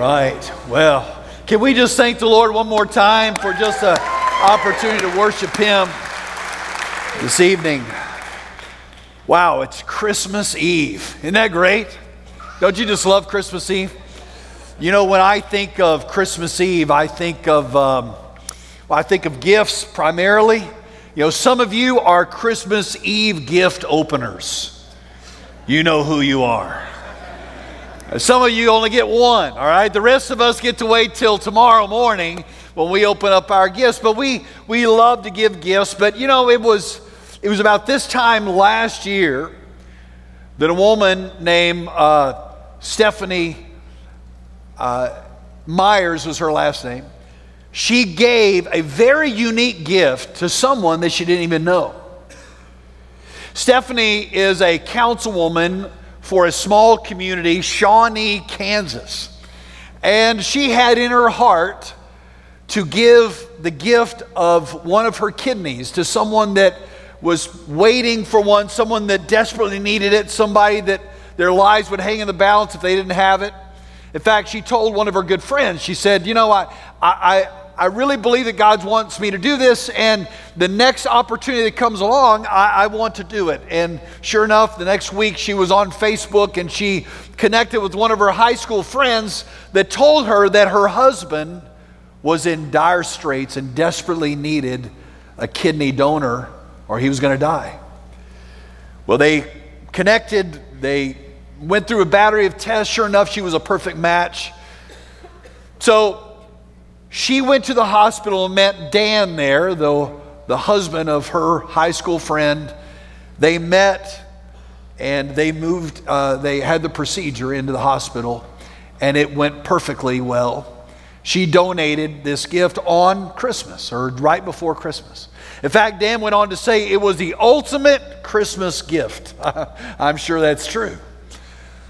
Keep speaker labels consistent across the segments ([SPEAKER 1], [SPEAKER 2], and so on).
[SPEAKER 1] right. Well, can we just thank the Lord one more time for just an opportunity to worship Him this evening? Wow, it's Christmas Eve. Isn't that great? Don't you just love Christmas Eve? You know, when I think of Christmas Eve, I think of um, well, I think of gifts primarily. You know, some of you are Christmas Eve gift openers. You know who you are. Some of you only get one, all right? The rest of us get to wait till tomorrow morning when we open up our gifts. But we, we love to give gifts. But you know, it was, it was about this time last year that a woman named uh, Stephanie uh, Myers was her last name. She gave a very unique gift to someone that she didn't even know. Stephanie is a councilwoman for a small community, Shawnee, Kansas. And she had in her heart to give the gift of one of her kidneys to someone that was waiting for one, someone that desperately needed it, somebody that their lives would hang in the balance if they didn't have it. In fact, she told one of her good friends, she said, You know, I, I, I really believe that God wants me to do this, and the next opportunity that comes along, I, I, want to do it. And sure enough, the next week she was on Facebook and she connected with one of her high school friends that told her that her husband was in dire straits and desperately needed a kidney donor or he was going to die. Well, they connected, they went through a battery of tests. Sure enough, she was a perfect match. So she went to the hospital and met Dan there, the, the husband of her high school friend. They met and they moved, uh, they had the procedure into the hospital, and it went perfectly well. She donated this gift on Christmas or right before Christmas. In fact, Dan went on to say it was the ultimate Christmas gift. I'm sure that's true.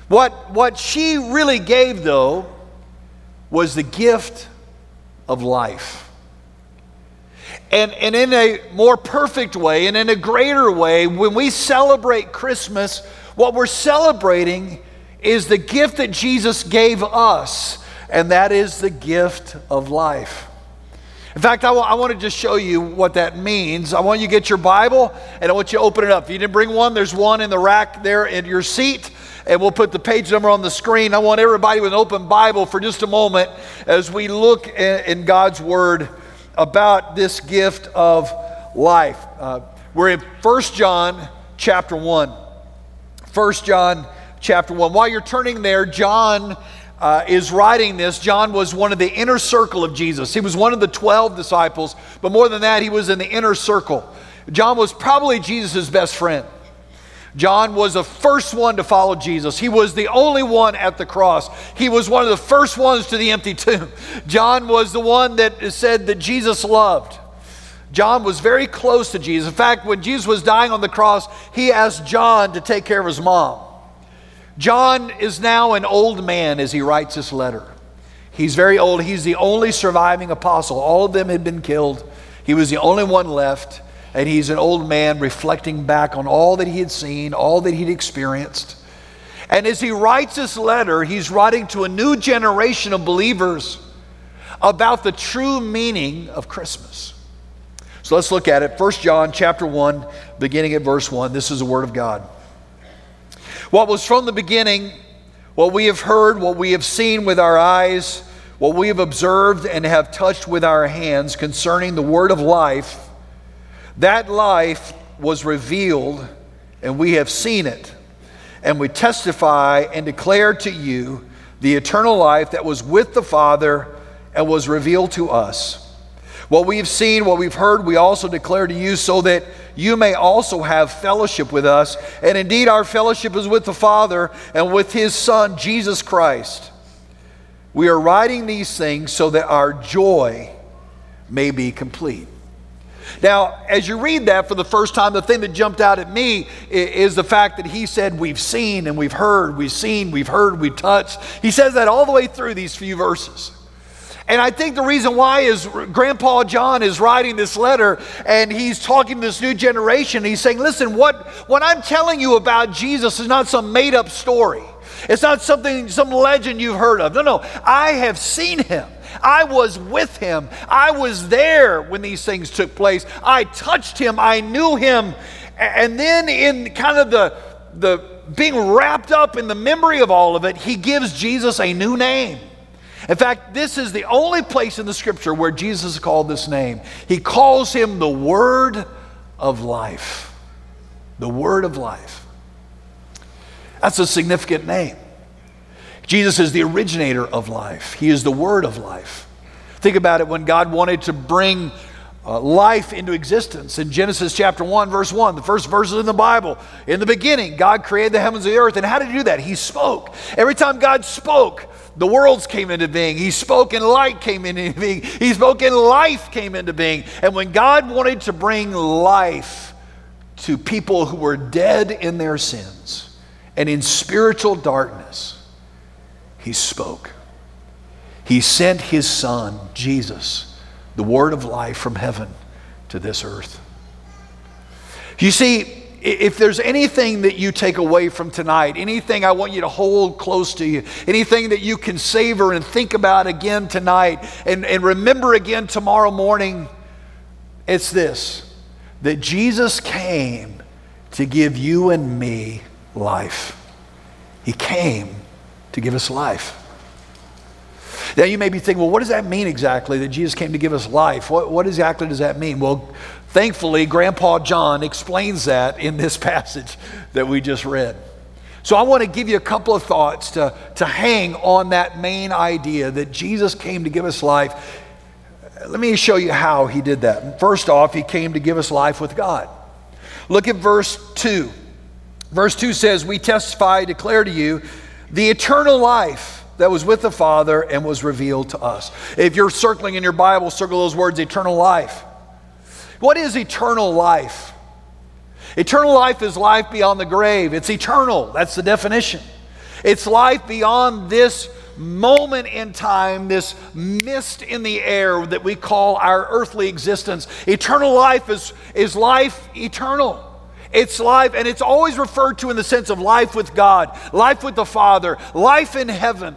[SPEAKER 1] What, what she really gave, though, was the gift of life. And, and in a more perfect way and in a greater way, when we celebrate Christmas, what we're celebrating is the gift that Jesus gave us, and that is the gift of life. In fact, I, w- I want to just show you what that means. I want you to get your Bible and I want you to open it up. If you didn't bring one, there's one in the rack there in your seat and we'll put the page number on the screen. I want everybody with an open Bible for just a moment as we look in God's Word about this gift of life. Uh, we're in 1 John chapter 1. 1 John chapter 1. While you're turning there, John uh, is writing this. John was one of the inner circle of Jesus. He was one of the 12 disciples, but more than that, he was in the inner circle. John was probably Jesus' best friend. John was the first one to follow Jesus. He was the only one at the cross. He was one of the first ones to the empty tomb. John was the one that said that Jesus loved. John was very close to Jesus. In fact, when Jesus was dying on the cross, he asked John to take care of his mom. John is now an old man as he writes this letter. He's very old. He's the only surviving apostle. All of them had been killed. He was the only one left and he's an old man reflecting back on all that he had seen, all that he'd experienced. And as he writes this letter, he's writing to a new generation of believers about the true meaning of Christmas. So let's look at it. 1 John chapter 1, beginning at verse 1. This is the word of God. What was from the beginning, what we have heard, what we have seen with our eyes, what we have observed and have touched with our hands concerning the word of life that life was revealed, and we have seen it. And we testify and declare to you the eternal life that was with the Father and was revealed to us. What we have seen, what we've heard, we also declare to you so that you may also have fellowship with us. And indeed, our fellowship is with the Father and with His Son, Jesus Christ. We are writing these things so that our joy may be complete. Now, as you read that for the first time, the thing that jumped out at me is the fact that he said, We've seen and we've heard, we've seen, we've heard, we've touched. He says that all the way through these few verses. And I think the reason why is Grandpa John is writing this letter and he's talking to this new generation. He's saying, Listen, what, what I'm telling you about Jesus is not some made up story. It's not something, some legend you've heard of. No, no. I have seen him. I was with him. I was there when these things took place. I touched him. I knew him. And then, in kind of the, the being wrapped up in the memory of all of it, he gives Jesus a new name. In fact, this is the only place in the scripture where Jesus called this name. He calls him the Word of Life. The Word of Life. That's a significant name. Jesus is the originator of life, He is the Word of life. Think about it when God wanted to bring uh, life into existence. In Genesis chapter 1, verse 1, the first verses in the Bible, in the beginning, God created the heavens and the earth. And how did He do that? He spoke. Every time God spoke, the worlds came into being. He spoke and light came into being. He spoke and life came into being. And when God wanted to bring life to people who were dead in their sins and in spiritual darkness, He spoke. He sent His Son, Jesus the word of life from heaven to this earth. You see, if there's anything that you take away from tonight, anything I want you to hold close to you, anything that you can savor and think about again tonight and, and remember again tomorrow morning, it's this that Jesus came to give you and me life. He came to give us life. Now you may be thinking, well, what does that mean exactly that Jesus came to give us life? What, what exactly does that mean? Well, thankfully, Grandpa John explains that in this passage that we just read. So I want to give you a couple of thoughts to, to hang on that main idea that Jesus came to give us life. Let me show you how he did that. First off, he came to give us life with God. Look at verse 2. Verse 2 says, We testify, declare to you the eternal life that was with the Father and was revealed to us. If you're circling in your Bible, circle those words eternal life. What is eternal life? Eternal life is life beyond the grave. It's eternal. That's the definition. It's life beyond this moment in time, this mist in the air that we call our earthly existence. Eternal life is, is life eternal. It's life, and it's always referred to in the sense of life with God, life with the Father, life in heaven.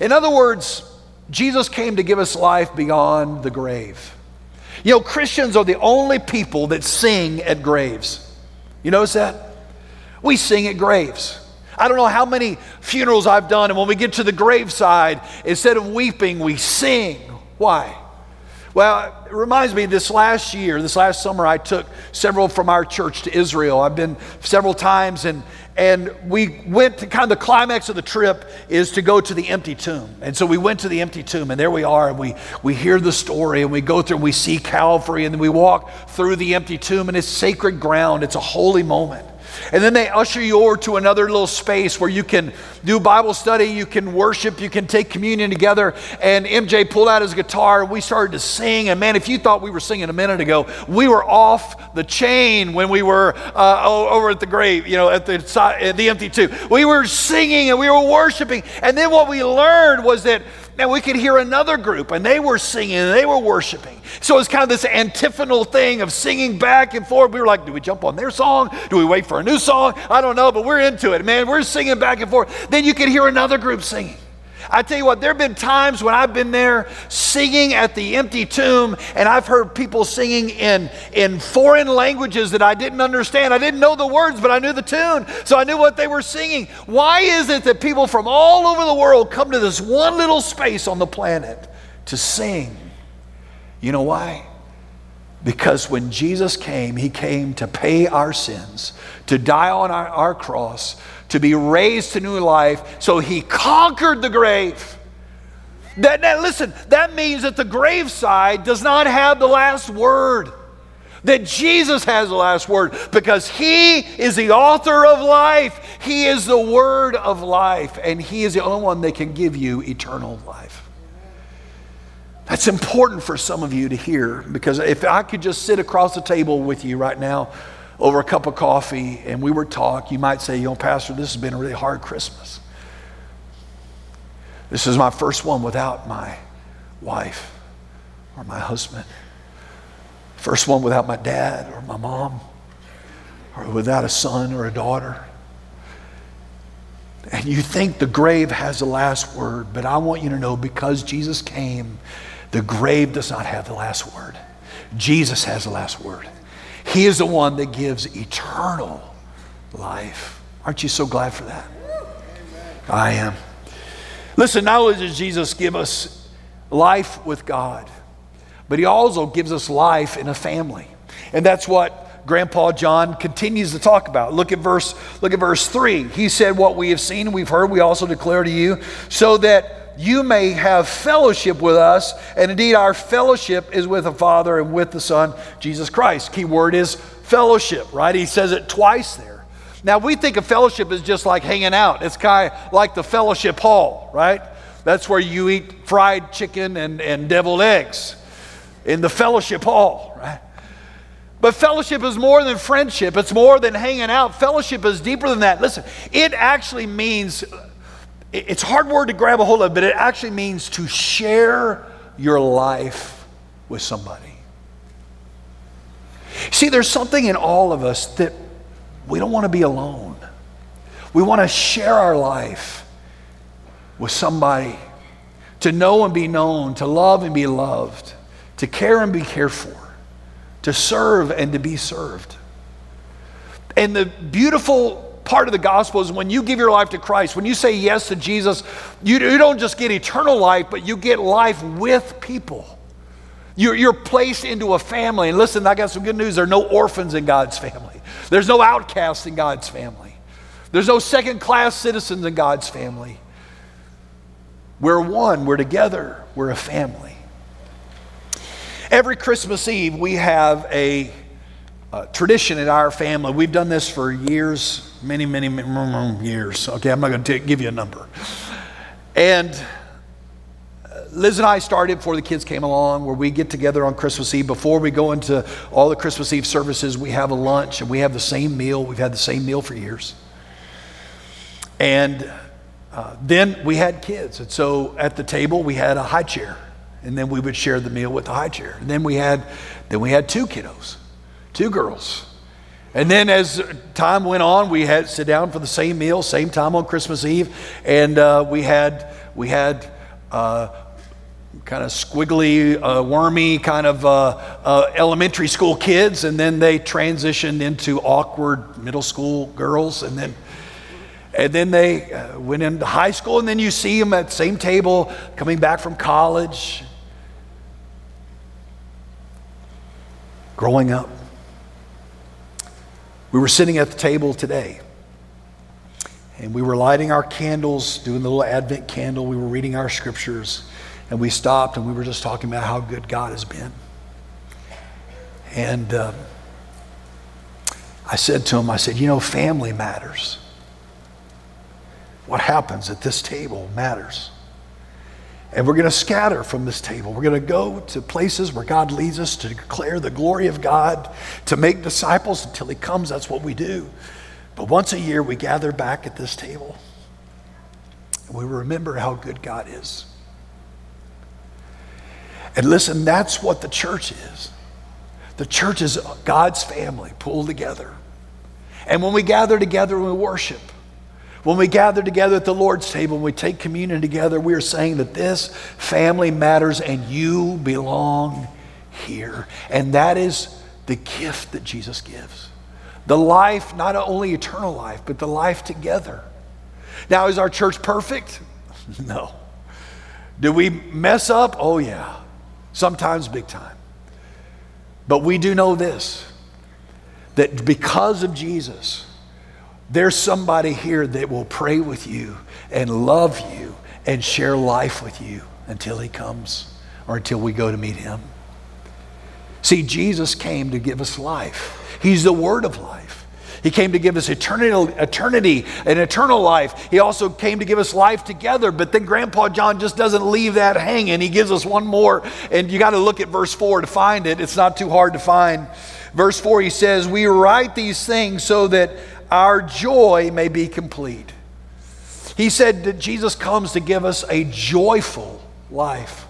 [SPEAKER 1] In other words, Jesus came to give us life beyond the grave. You know, Christians are the only people that sing at graves. You notice that? We sing at graves. I don't know how many funerals I've done, and when we get to the graveside, instead of weeping, we sing. Why? Well, it reminds me this last year, this last summer, I took several from our church to Israel. I've been several times, and and we went to kind of the climax of the trip is to go to the empty tomb. And so we went to the empty tomb, and there we are, and we, we hear the story, and we go through, and we see Calvary, and then we walk through the empty tomb, and it's sacred ground. It's a holy moment. And then they usher you over to another little space where you can do Bible study, you can worship, you can take communion together. And MJ pulled out his guitar and we started to sing. And man, if you thought we were singing a minute ago, we were off the chain when we were uh, over at the grave, you know, at the, at the empty tomb. We were singing and we were worshiping. And then what we learned was that and we could hear another group, and they were singing and they were worshiping. So it's kind of this antiphonal thing of singing back and forth. We were like, do we jump on their song? Do we wait for a new song? I don't know, but we're into it, man. We're singing back and forth. Then you could hear another group singing. I tell you what, there have been times when I've been there singing at the empty tomb, and I've heard people singing in, in foreign languages that I didn't understand. I didn't know the words, but I knew the tune, so I knew what they were singing. Why is it that people from all over the world come to this one little space on the planet to sing? You know why? Because when Jesus came, he came to pay our sins, to die on our, our cross, to be raised to new life. So he conquered the grave. That, that, listen, that means that the graveside does not have the last word. That Jesus has the last word because He is the author of life. He is the word of life, and He is the only one that can give you eternal life. That's important for some of you to hear because if I could just sit across the table with you right now over a cup of coffee and we were talk, you might say, you know, Pastor, this has been a really hard Christmas. This is my first one without my wife or my husband. First one without my dad or my mom or without a son or a daughter. And you think the grave has the last word, but I want you to know because Jesus came, the grave does not have the last word. Jesus has the last word. He is the one that gives eternal life. Aren't you so glad for that? I am. Listen, not only does Jesus give us life with God, but he also gives us life in a family. And that's what Grandpa John continues to talk about. Look at verse look at verse 3. He said what we have seen, we've heard, we also declare to you so that you may have fellowship with us, and indeed our fellowship is with the Father and with the Son, Jesus Christ. Key word is fellowship, right? He says it twice there. Now we think of fellowship as just like hanging out. It's kind of like the fellowship hall, right? That's where you eat fried chicken and, and deviled eggs in the fellowship hall, right? But fellowship is more than friendship. It's more than hanging out. Fellowship is deeper than that. Listen, it actually means, it's a hard word to grab a hold of, but it actually means to share your life with somebody. See, there's something in all of us that we don't want to be alone. We want to share our life with somebody, to know and be known, to love and be loved, to care and be cared for, to serve and to be served. And the beautiful part of the gospel is when you give your life to Christ, when you say yes to Jesus, you, you don't just get eternal life, but you get life with people. You're, you're placed into a family. And listen, I got some good news. There are no orphans in God's family, there's no outcasts in God's family, there's no second class citizens in God's family. We're one, we're together, we're a family. Every Christmas Eve, we have a, a, tradition in our family. We've done this for years, many, many, many years. Okay, I'm not going to give you a number. And Liz and I started before the kids came along, where we get together on Christmas Eve. Before we go into all the Christmas Eve services, we have a lunch and we have the same meal. We've had the same meal for years. And uh, then we had kids. And so at the table, we had a high chair. And then we would share the meal with the high chair. And then we had, then we had two kiddos, two girls. And then as time went on, we had sit down for the same meal, same time on Christmas Eve. And uh, we had, we had, uh, kind of squiggly, uh, wormy kind of uh, uh, elementary school kids, and then they transitioned into awkward middle school girls, and then and then they uh, went into high school, and then you see them at the same table coming back from college, growing up. We were sitting at the table today. And we were lighting our candles, doing the little Advent candle. We were reading our scriptures. And we stopped and we were just talking about how good God has been. And uh, I said to him, I said, you know, family matters. What happens at this table matters. And we're going to scatter from this table. We're going to go to places where God leads us to declare the glory of God, to make disciples until He comes. That's what we do. But once a year, we gather back at this table and we remember how good God is. And listen, that's what the church is. The church is God's family pulled together. And when we gather together and we worship, when we gather together at the Lord's table and we take communion together, we are saying that this family matters and you belong here. And that is the gift that Jesus gives. The life, not only eternal life, but the life together. Now, is our church perfect? No. Do we mess up? Oh, yeah sometimes big time. But we do know this that because of Jesus, there's somebody here that will pray with you and love you and share life with you until he comes or until we go to meet him. See, Jesus came to give us life, he's the word of life. He came to give us eternity, eternity and eternal life. He also came to give us life together. But then Grandpa John just doesn't leave that hanging. He gives us one more. And you got to look at verse 4 to find it. It's not too hard to find. Verse 4, he says, We write these things so that our joy may be complete. He said that Jesus comes to give us a joyful life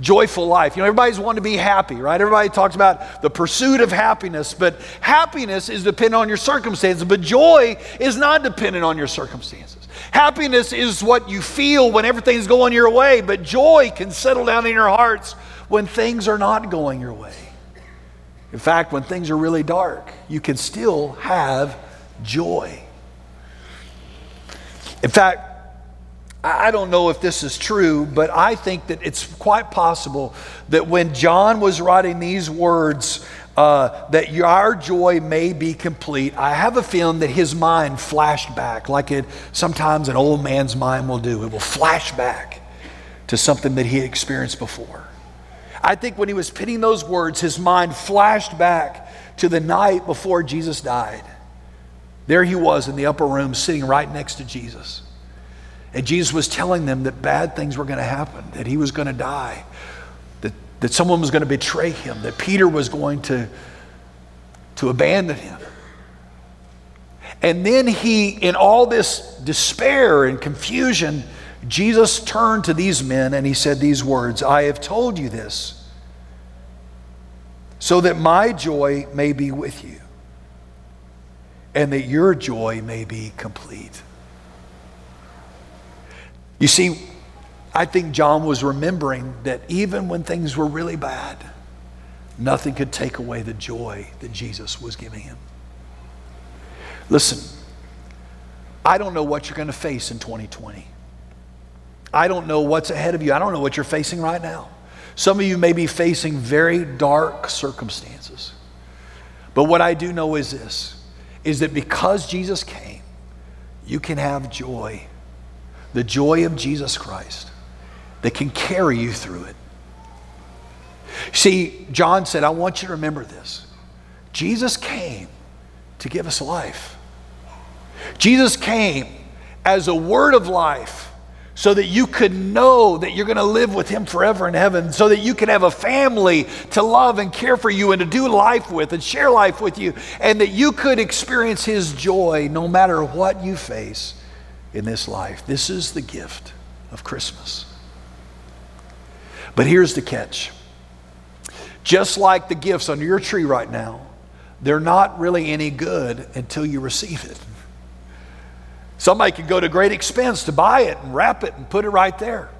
[SPEAKER 1] joyful life. You know, everybody's wanting to be happy, right? Everybody talks about the pursuit of happiness, but happiness is dependent on your circumstances, but joy is not dependent on your circumstances. Happiness is what you feel when everything's going your way, but joy can settle down in your hearts when things are not going your way. In fact, when things are really dark, you can still have joy. In fact, I don't know if this is true, but I think that it's quite possible that when John was writing these words, uh, that our joy may be complete, I have a feeling that his mind flashed back, like it sometimes an old man's mind will do. It will flash back to something that he had experienced before. I think when he was penning those words, his mind flashed back to the night before Jesus died. There he was in the upper room, sitting right next to Jesus. And Jesus was telling them that bad things were going to happen, that he was going to die, that, that someone was going to betray him, that Peter was going to, to abandon him. And then he, in all this despair and confusion, Jesus turned to these men and he said these words I have told you this so that my joy may be with you and that your joy may be complete. You see, I think John was remembering that even when things were really bad, nothing could take away the joy that Jesus was giving him. Listen, I don't know what you're going to face in 2020. I don't know what's ahead of you. I don't know what you're facing right now. Some of you may be facing very dark circumstances. But what I do know is this is that because Jesus came, you can have joy the joy of Jesus Christ that can carry you through it. See, John said, I want you to remember this. Jesus came to give us life. Jesus came as a word of life so that you could know that you're going to live with Him forever in heaven, so that you can have a family to love and care for you and to do life with and share life with you, and that you could experience His joy no matter what you face in this life. This is the gift of Christmas. But here's the catch just like the gifts under your tree right now, they're not really any good until you receive it. Somebody could go to great expense to buy it and wrap it and put it right there.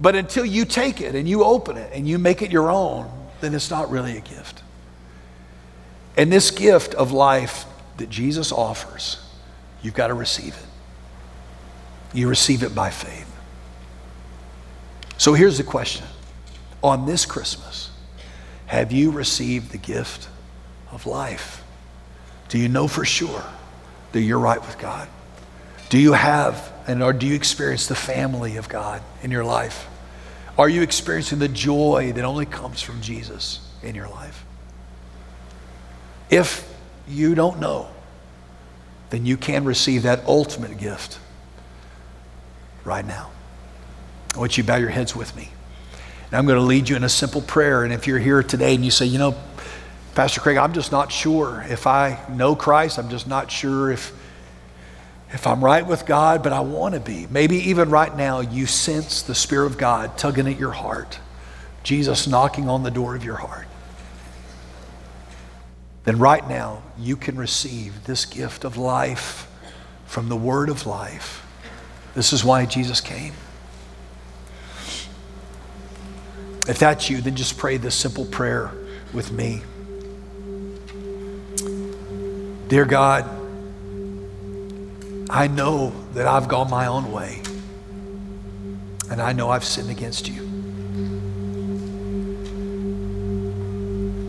[SPEAKER 1] But until you take it and you open it and you make it your own, then it's not really a gift. And this gift of life that Jesus offers You've got to receive it. You receive it by faith. So here's the question On this Christmas, have you received the gift of life? Do you know for sure that you're right with God? Do you have and or do you experience the family of God in your life? Are you experiencing the joy that only comes from Jesus in your life? If you don't know, then you can receive that ultimate gift right now. I want you to bow your heads with me. And I'm going to lead you in a simple prayer. And if you're here today and you say, you know, Pastor Craig, I'm just not sure if I know Christ, I'm just not sure if if I'm right with God, but I want to be. Maybe even right now you sense the Spirit of God tugging at your heart, Jesus knocking on the door of your heart then right now you can receive this gift of life from the Word of life. This is why Jesus came. If that's you, then just pray this simple prayer with me. Dear God, I know that I've gone my own way, and I know I've sinned against you.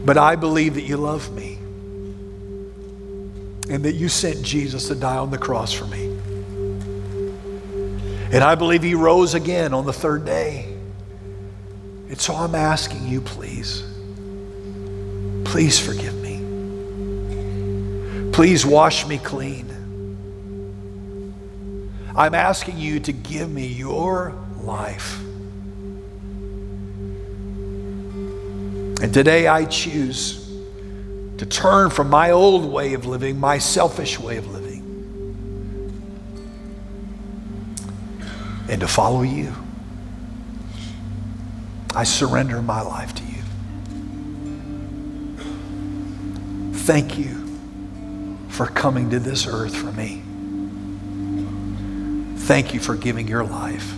[SPEAKER 1] But I believe that you love me and that you sent Jesus to die on the cross for me. And I believe he rose again on the third day. And so I'm asking you, please, please forgive. Please wash me clean. I'm asking you to give me your life. And today I choose to turn from my old way of living, my selfish way of living, and to follow you. I surrender my life to you. Thank you for coming to this earth for me. Thank you for giving your life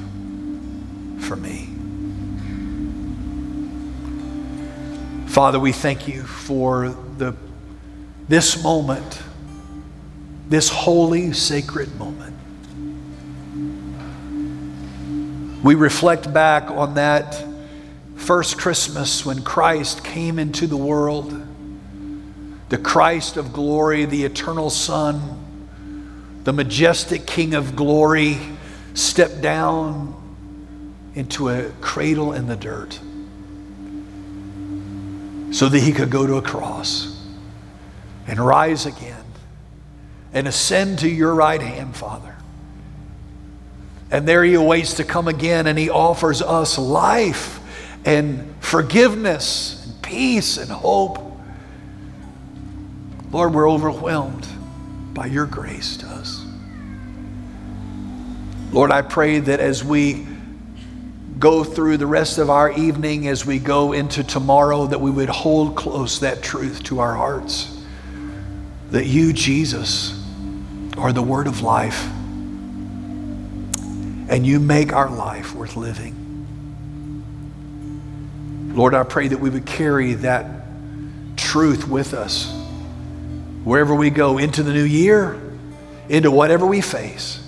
[SPEAKER 1] for me. Father, we thank you for the, this moment, this holy, sacred moment. We reflect back on that first Christmas when Christ came into the world, the Christ of glory, the eternal Son, the majestic King of glory, stepped down into a cradle in the dirt so that he could go to a cross and rise again and ascend to your right hand, Father. And there he awaits to come again, and he offers us life and forgiveness and peace and hope. Lord, we're overwhelmed by your grace to us. Lord, I pray that as we go through the rest of our evening, as we go into tomorrow, that we would hold close that truth to our hearts. That you, Jesus, are the word of life, and you make our life worth living. Lord, I pray that we would carry that truth with us wherever we go into the new year, into whatever we face,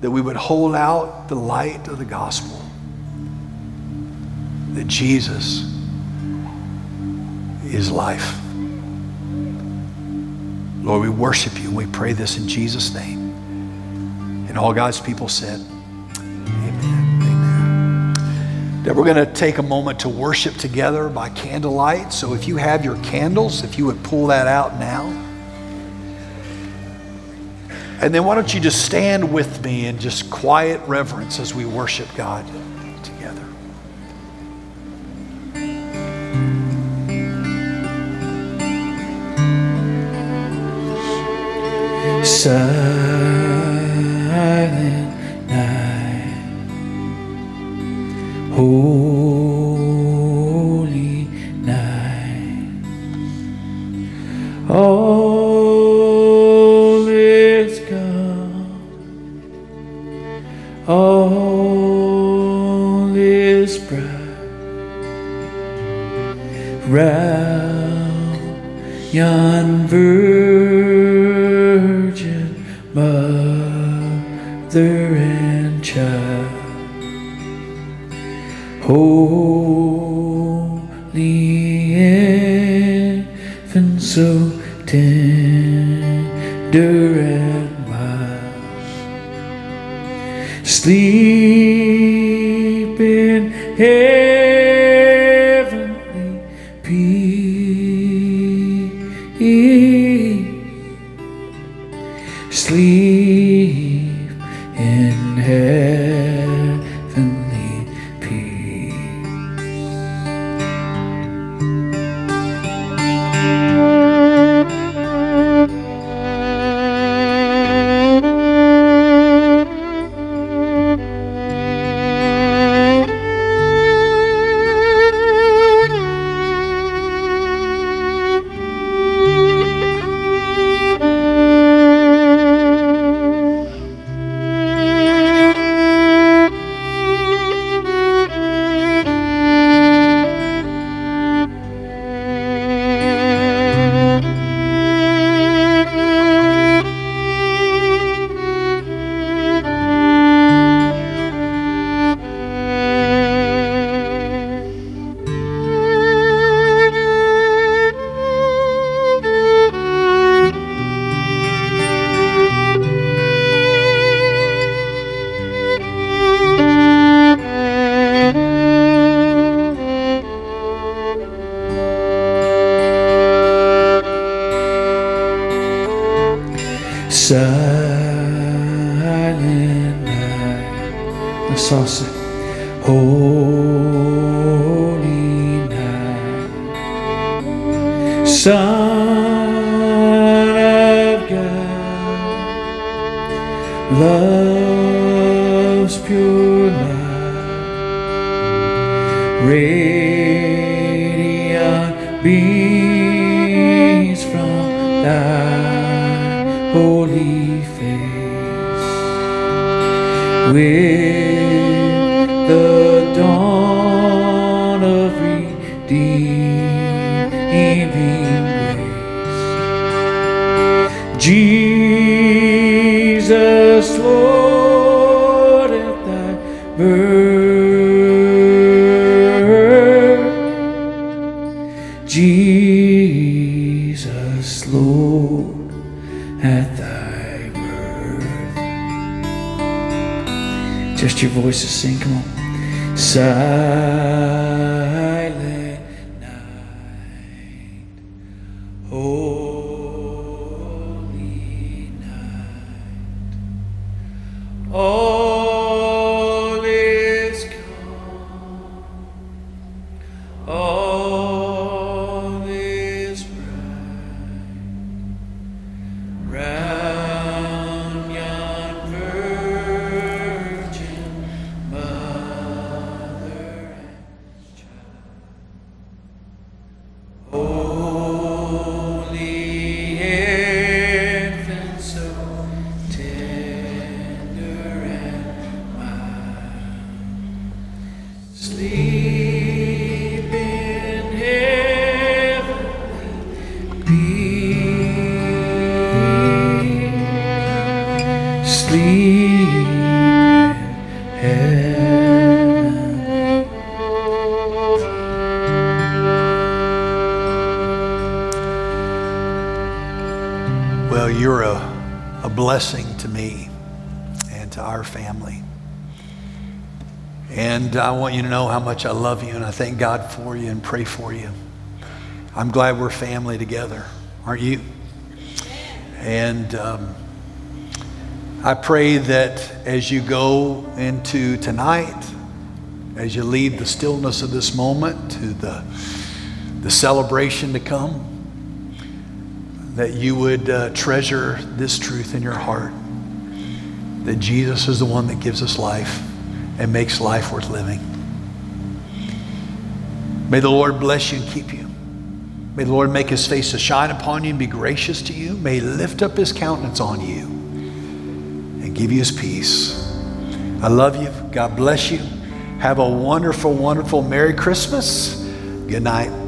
[SPEAKER 1] that we would hold out the light of the gospel that Jesus is life. Lord, we worship you and we pray this in Jesus' name. And all God's people said, That we're going to take a moment to worship together by candlelight. So if you have your candles, if you would pull that out now. And then why don't you just stand with me in just quiet reverence as we worship God.
[SPEAKER 2] together. silent All is bright. Round yon virgin mother
[SPEAKER 1] blessing to me and to our family. And I want you to know how much I love you and I thank God for you and pray for you. I'm glad we're family together, aren't you? And um, I pray that as you go into tonight, as you leave the stillness of this moment to the, the celebration to come, that you would uh, treasure this truth in your heart that Jesus is the one that gives us life and makes life worth living. May the Lord bless you and keep you. May the Lord make his face to shine upon you and be gracious to you. May he lift up his countenance on you and give you his peace. I love you. God bless you. Have a wonderful, wonderful Merry Christmas. Good night.